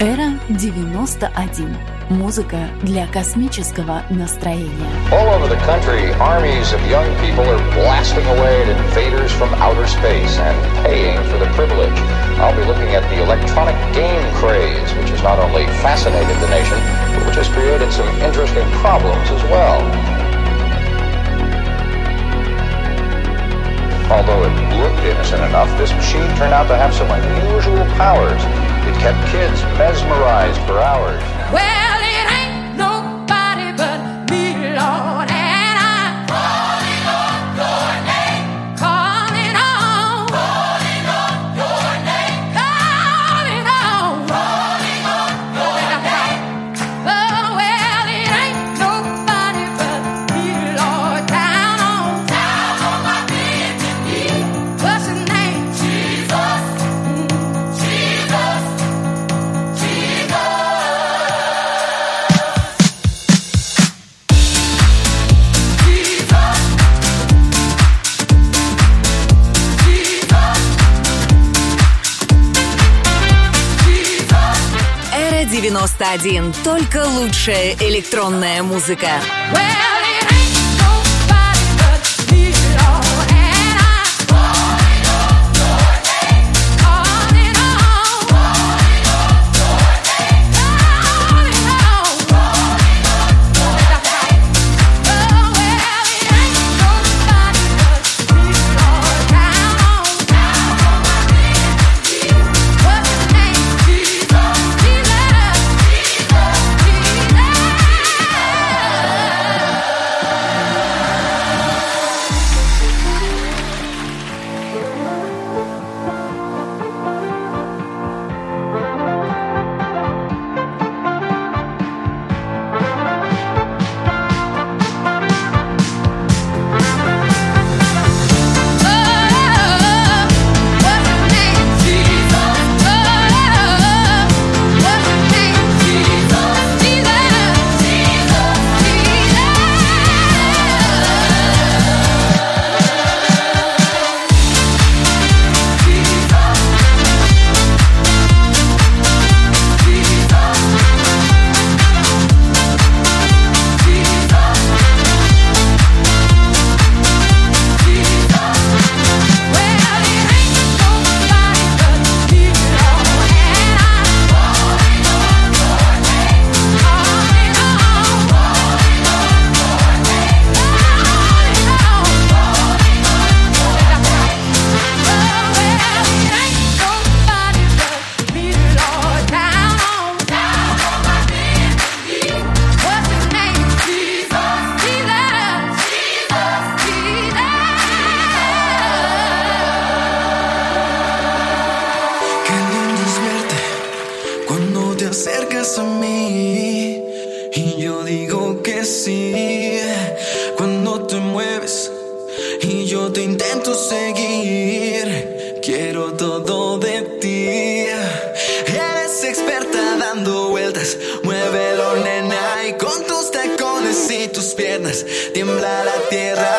Эра 91. Музыка для космического настроения. All over the country, armies of young people are blasting away at invaders from outer space and paying for the privilege. I'll be looking at the electronic game craze, which has not only fascinated the nation, but which has created some interesting problems as well. Although it looked innocent enough, this machine turned out to have some unusual powers. It kept kids mesmerized for hours. Well, 91. Только лучшая электронная музыка. Well, quiero todo de ti. Eres experta dando vueltas, muévelo nena y con tus tacones y tus piernas tiembla la tierra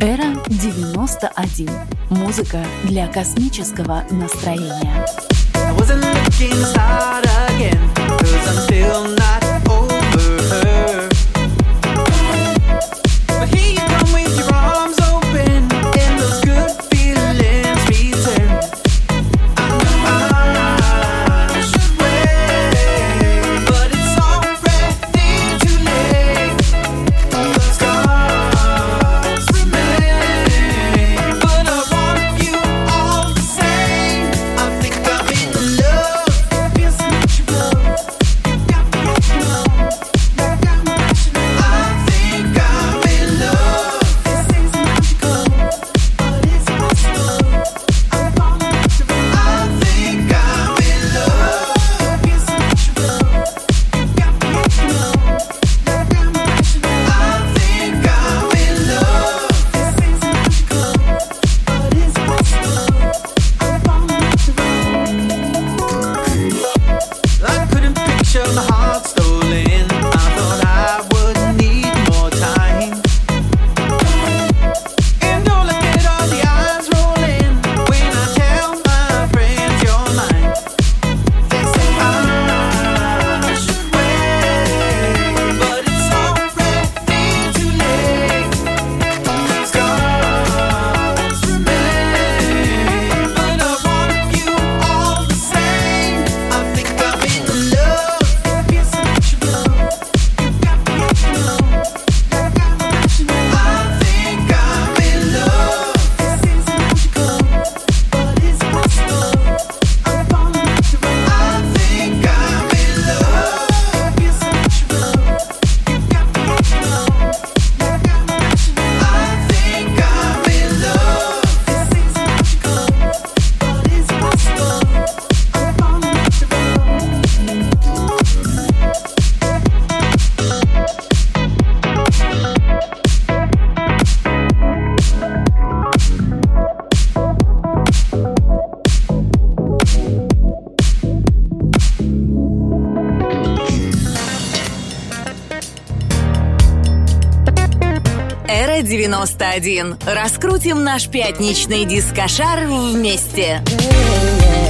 Эра 91. Музыка для космического настроения. I wasn't 91. Раскрутим наш пятничный дискошар вместе. Yeah, yeah.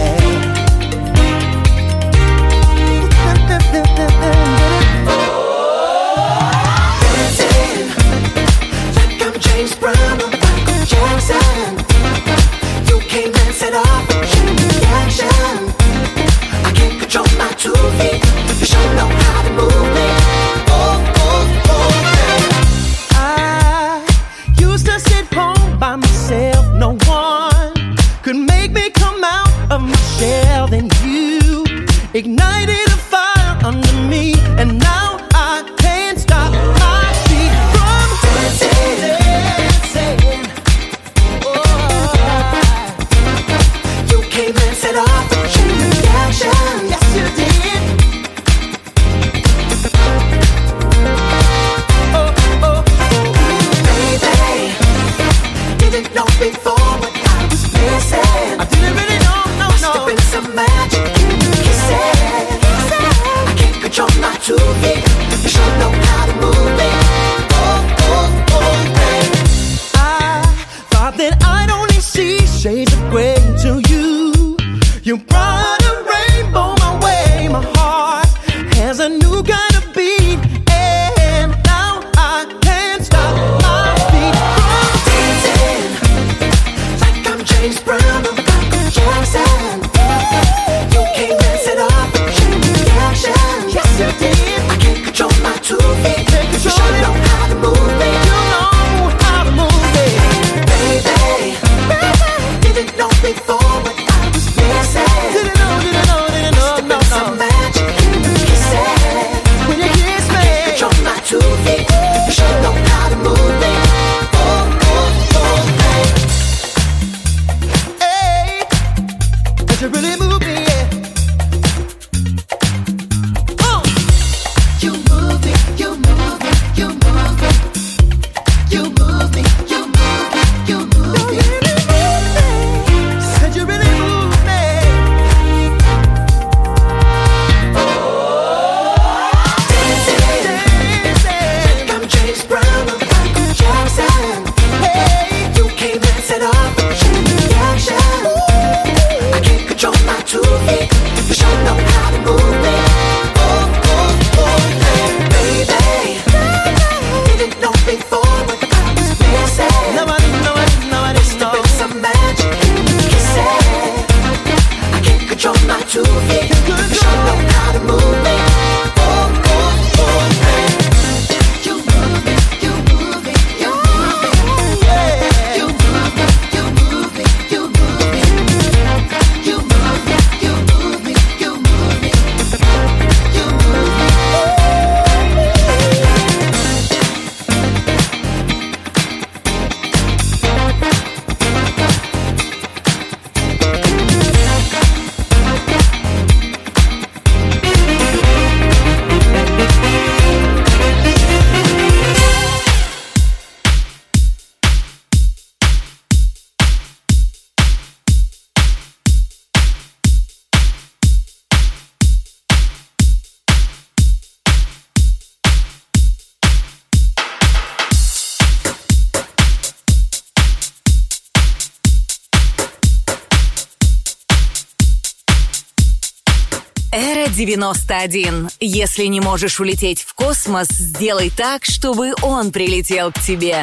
91. Если не можешь улететь в космос, сделай так, чтобы он прилетел к тебе.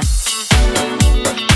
Thank you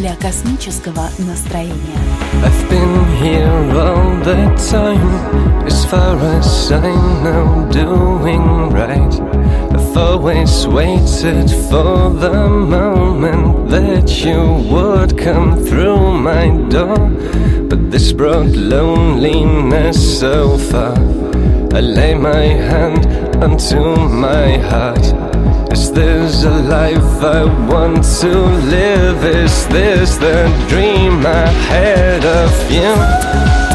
для космического настроения. I've been here all the time, as far as I know, doing right. I've always waited for the moment that you would come through my door. But this brought loneliness so far. I lay my hand onto my heart. Is this a life I want to live? Is this the dream I had of you?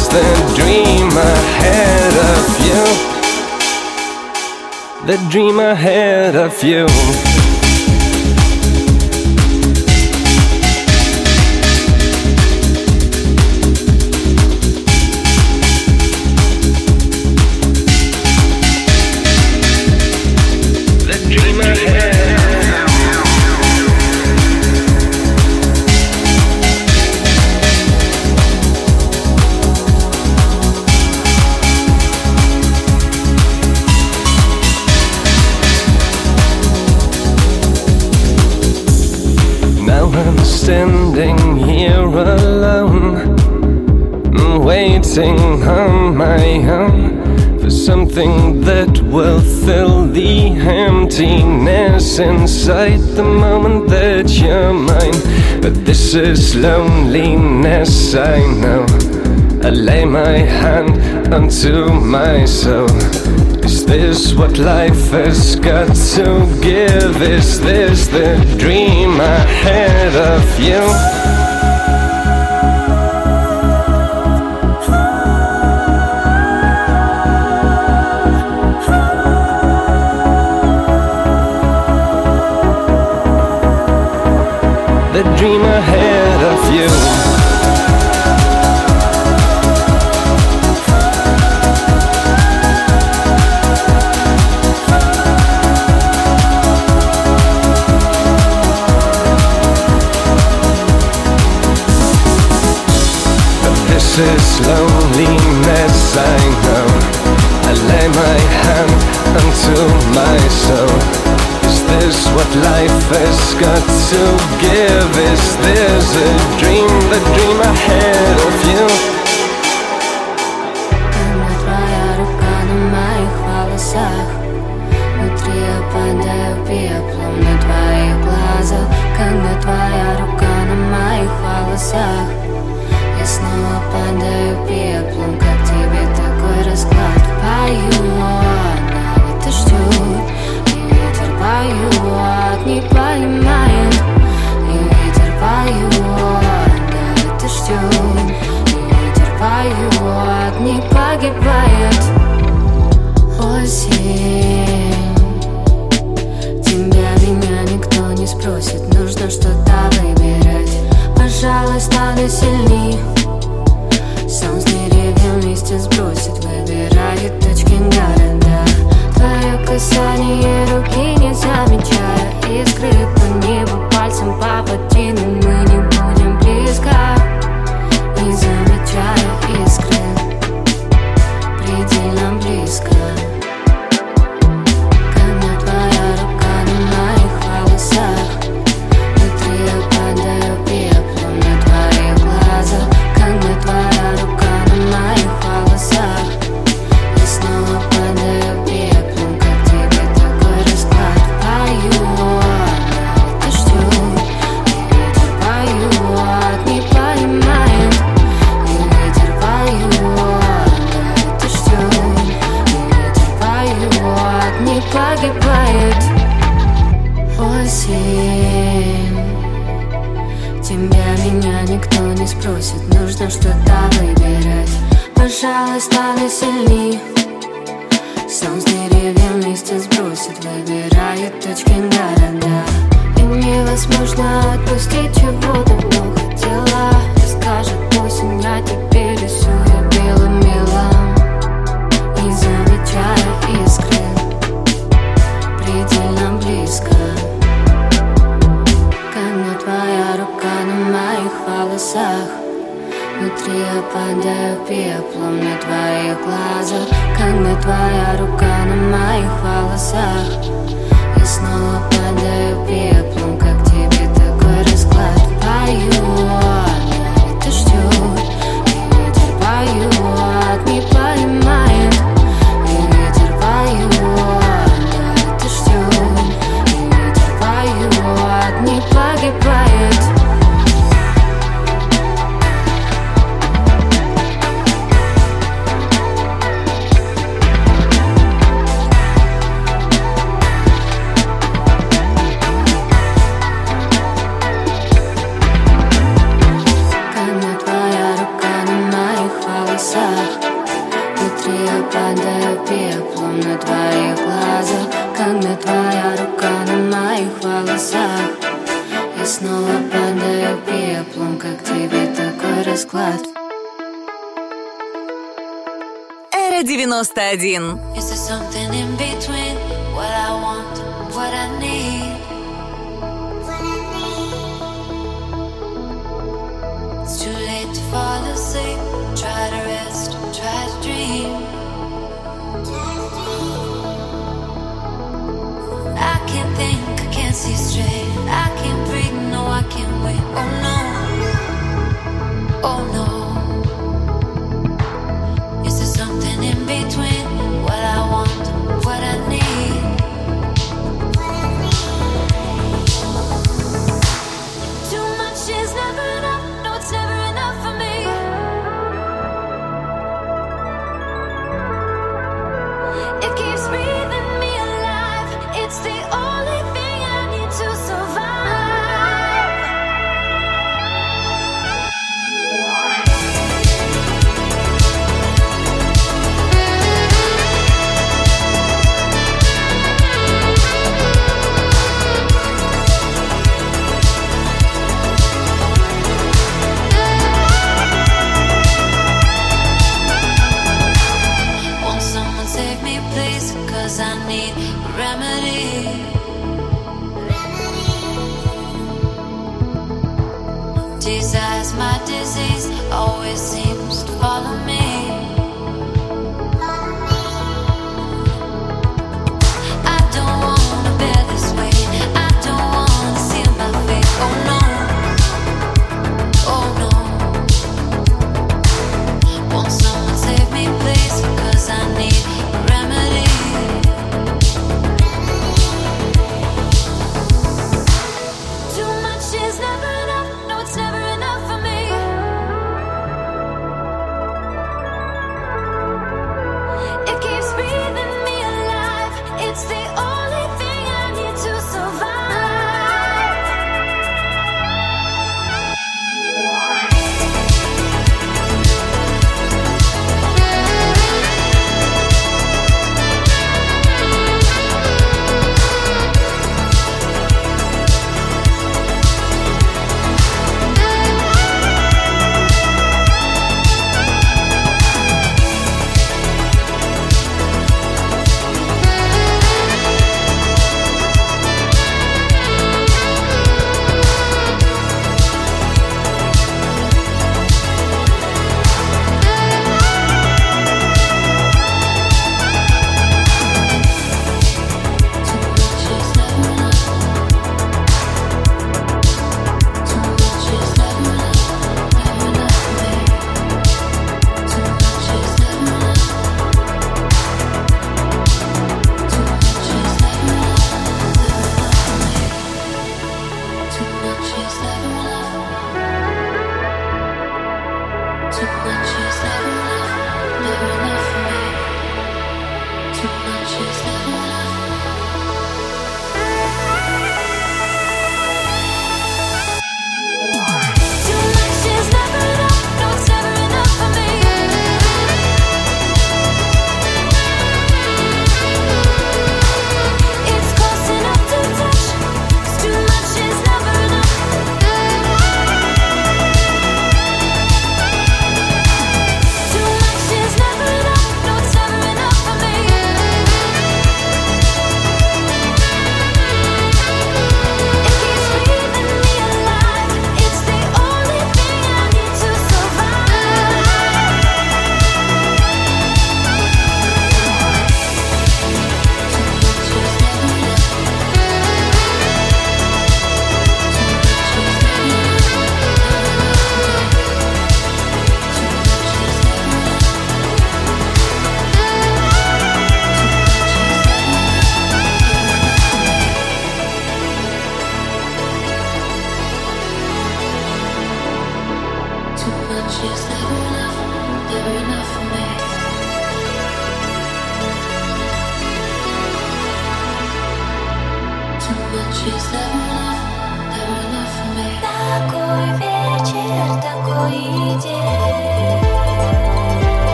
This the dream ahead of you? The dream ahead of you. emptiness inside the moment that you're mine. But this is loneliness, I know. I lay my hand unto my soul. Is this what life has got to give? Is this the dream I had of you? dream ahead of you. But This is loneliness, I know. I lay my hand unto my soul. Is this what life has got to give promise there's a dream, the dream ahead of you Она твоя рука на моих волосах Внутри я падаю пеплом на твоих глазах Когда твоя рука на моих волосах Я снова падаю надо сильней Сам с деревьев листья сбросит, выбирает точки города. Твое касание руки не замечая искры